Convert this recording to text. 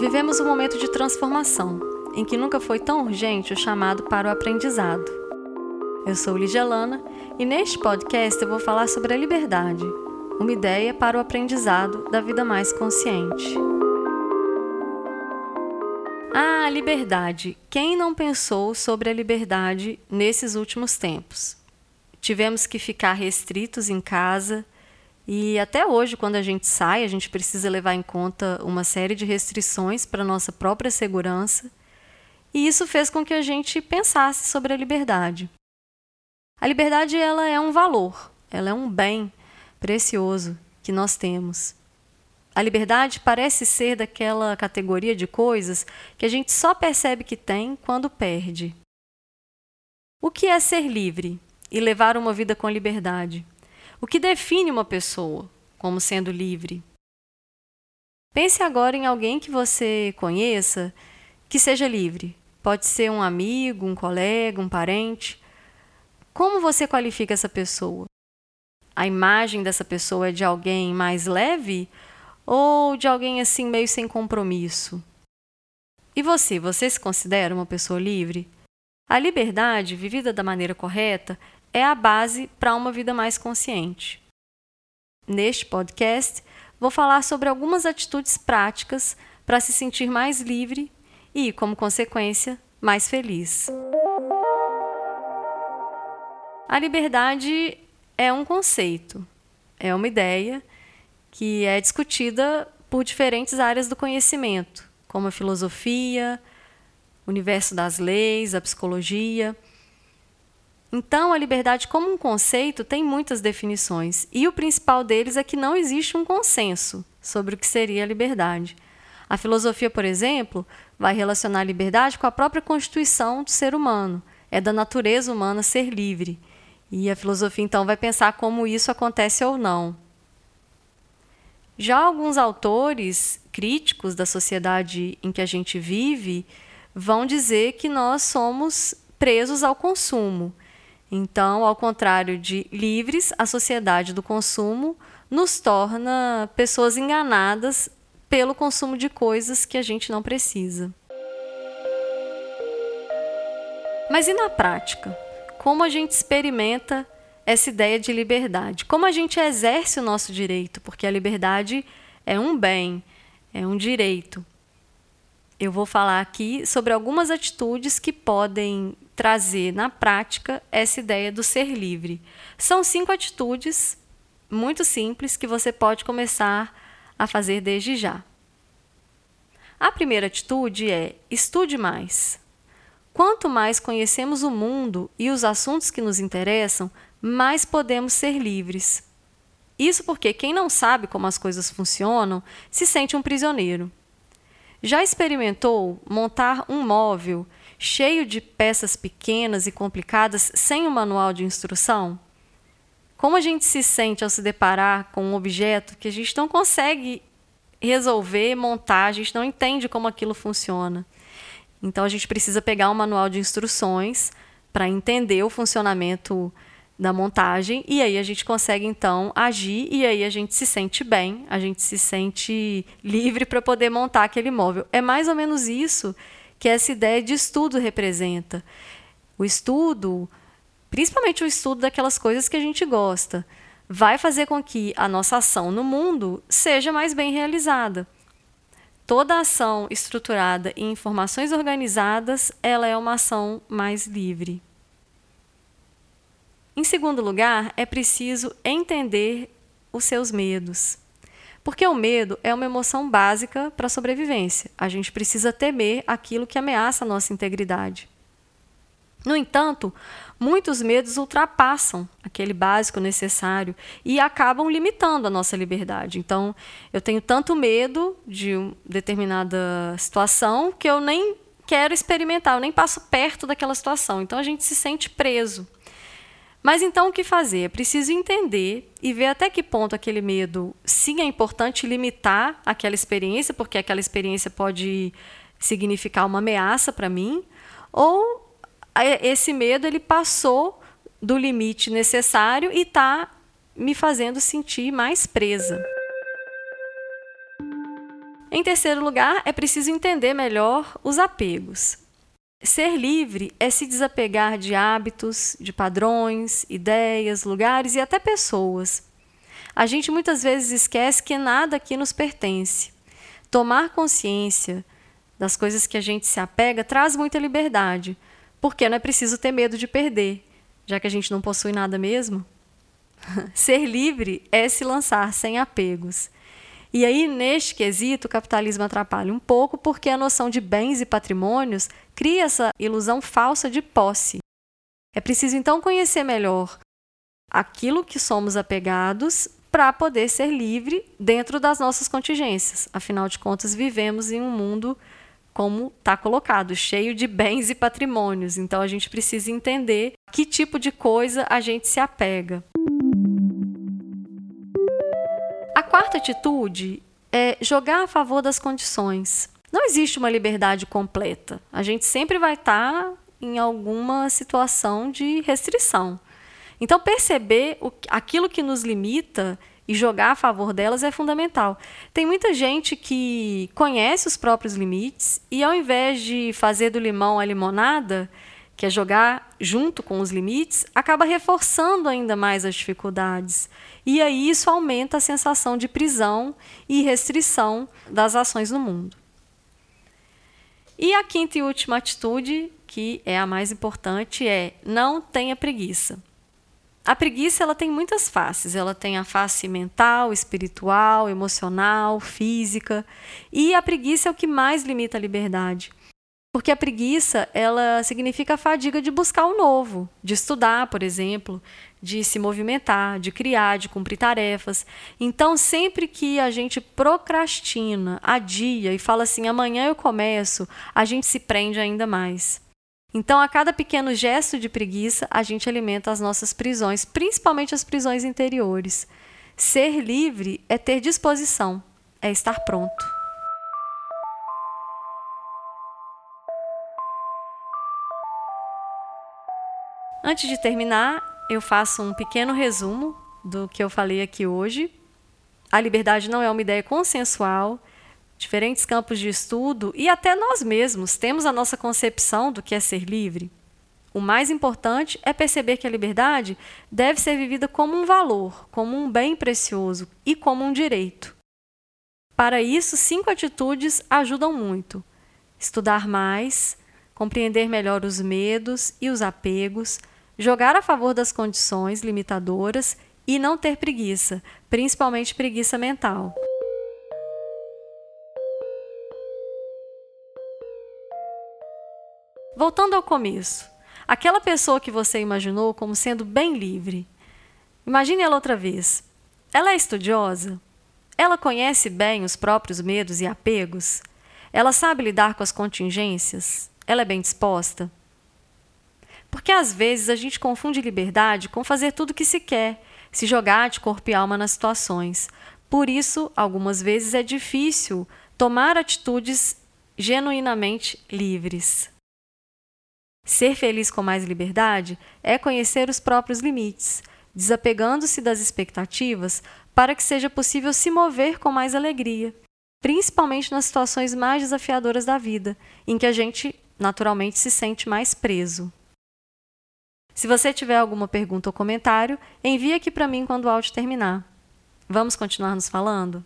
Vivemos um momento de transformação, em que nunca foi tão urgente o chamado para o aprendizado. Eu sou Ligia Lana e neste podcast eu vou falar sobre a liberdade, uma ideia para o aprendizado da vida mais consciente. Ah, liberdade. Quem não pensou sobre a liberdade nesses últimos tempos? Tivemos que ficar restritos em casa e até hoje, quando a gente sai, a gente precisa levar em conta uma série de restrições para nossa própria segurança. E isso fez com que a gente pensasse sobre a liberdade. A liberdade ela é um valor, ela é um bem precioso que nós temos. A liberdade parece ser daquela categoria de coisas que a gente só percebe que tem quando perde. O que é ser livre e levar uma vida com liberdade? O que define uma pessoa como sendo livre? Pense agora em alguém que você conheça que seja livre. Pode ser um amigo, um colega, um parente. Como você qualifica essa pessoa? A imagem dessa pessoa é de alguém mais leve ou de alguém assim meio sem compromisso? E você, você se considera uma pessoa livre? A liberdade, vivida da maneira correta, é a base para uma vida mais consciente. Neste podcast, vou falar sobre algumas atitudes práticas para se sentir mais livre e, como consequência, mais feliz. A liberdade é um conceito, é uma ideia que é discutida por diferentes áreas do conhecimento, como a filosofia, o universo das leis, a psicologia. Então, a liberdade como um conceito tem muitas definições, e o principal deles é que não existe um consenso sobre o que seria a liberdade. A filosofia, por exemplo, vai relacionar a liberdade com a própria constituição do ser humano. É da natureza humana ser livre. E a filosofia, então, vai pensar como isso acontece ou não. Já alguns autores críticos da sociedade em que a gente vive vão dizer que nós somos presos ao consumo. Então, ao contrário de livres, a sociedade do consumo nos torna pessoas enganadas pelo consumo de coisas que a gente não precisa. Mas e na prática? Como a gente experimenta essa ideia de liberdade. Como a gente exerce o nosso direito, porque a liberdade é um bem, é um direito. Eu vou falar aqui sobre algumas atitudes que podem trazer na prática essa ideia do ser livre. São cinco atitudes muito simples que você pode começar a fazer desde já. A primeira atitude é estude mais. Quanto mais conhecemos o mundo e os assuntos que nos interessam, mais podemos ser livres. Isso porque quem não sabe como as coisas funcionam se sente um prisioneiro. Já experimentou montar um móvel cheio de peças pequenas e complicadas sem um manual de instrução? Como a gente se sente ao se deparar com um objeto que a gente não consegue resolver, montar, a gente não entende como aquilo funciona? Então a gente precisa pegar um manual de instruções para entender o funcionamento da montagem e aí a gente consegue então agir e aí a gente se sente bem, a gente se sente livre para poder montar aquele móvel. É mais ou menos isso que essa ideia de estudo representa. O estudo, principalmente o estudo daquelas coisas que a gente gosta, vai fazer com que a nossa ação no mundo seja mais bem realizada. Toda ação estruturada em informações organizadas, ela é uma ação mais livre. Em segundo lugar, é preciso entender os seus medos. Porque o medo é uma emoção básica para a sobrevivência. A gente precisa temer aquilo que ameaça a nossa integridade. No entanto, muitos medos ultrapassam aquele básico necessário e acabam limitando a nossa liberdade. Então, eu tenho tanto medo de uma determinada situação que eu nem quero experimentar, eu nem passo perto daquela situação. Então, a gente se sente preso. Mas então o que fazer? É preciso entender e ver até que ponto aquele medo, sim, é importante limitar aquela experiência, porque aquela experiência pode significar uma ameaça para mim, ou esse medo ele passou do limite necessário e está me fazendo sentir mais presa. Em terceiro lugar, é preciso entender melhor os apegos. Ser livre é se desapegar de hábitos, de padrões, ideias, lugares e até pessoas. A gente muitas vezes esquece que nada aqui nos pertence. Tomar consciência das coisas que a gente se apega traz muita liberdade, porque não é preciso ter medo de perder, já que a gente não possui nada mesmo. Ser livre é se lançar sem apegos. E aí, neste quesito, o capitalismo atrapalha um pouco porque a noção de bens e patrimônios cria essa ilusão falsa de posse. É preciso então conhecer melhor aquilo que somos apegados para poder ser livre dentro das nossas contingências. Afinal de contas, vivemos em um mundo como está colocado, cheio de bens e patrimônios. Então a gente precisa entender que tipo de coisa a gente se apega. Quarta atitude é jogar a favor das condições. Não existe uma liberdade completa. A gente sempre vai estar tá em alguma situação de restrição. Então, perceber o, aquilo que nos limita e jogar a favor delas é fundamental. Tem muita gente que conhece os próprios limites e, ao invés de fazer do limão a limonada, que é jogar junto com os limites, acaba reforçando ainda mais as dificuldades. E aí isso aumenta a sensação de prisão e restrição das ações no mundo. E a quinta e última atitude, que é a mais importante, é não tenha preguiça. A preguiça ela tem muitas faces. Ela tem a face mental, espiritual, emocional, física. E a preguiça é o que mais limita a liberdade. Porque a preguiça, ela significa a fadiga de buscar o novo, de estudar, por exemplo, de se movimentar, de criar, de cumprir tarefas. Então, sempre que a gente procrastina, adia e fala assim, amanhã eu começo, a gente se prende ainda mais. Então, a cada pequeno gesto de preguiça, a gente alimenta as nossas prisões, principalmente as prisões interiores. Ser livre é ter disposição, é estar pronto. Antes de terminar, eu faço um pequeno resumo do que eu falei aqui hoje. A liberdade não é uma ideia consensual, diferentes campos de estudo e até nós mesmos temos a nossa concepção do que é ser livre. O mais importante é perceber que a liberdade deve ser vivida como um valor, como um bem precioso e como um direito. Para isso, cinco atitudes ajudam muito: estudar mais, compreender melhor os medos e os apegos, jogar a favor das condições limitadoras e não ter preguiça, principalmente preguiça mental. Voltando ao começo, aquela pessoa que você imaginou como sendo bem livre. Imagine ela outra vez. Ela é estudiosa? Ela conhece bem os próprios medos e apegos? Ela sabe lidar com as contingências? Ela é bem disposta? Porque às vezes a gente confunde liberdade com fazer tudo o que se quer, se jogar de corpo e alma nas situações. Por isso, algumas vezes é difícil tomar atitudes genuinamente livres. Ser feliz com mais liberdade é conhecer os próprios limites, desapegando-se das expectativas para que seja possível se mover com mais alegria, principalmente nas situações mais desafiadoras da vida, em que a gente naturalmente se sente mais preso. Se você tiver alguma pergunta ou comentário, envie aqui para mim quando o áudio terminar. Vamos continuar nos falando?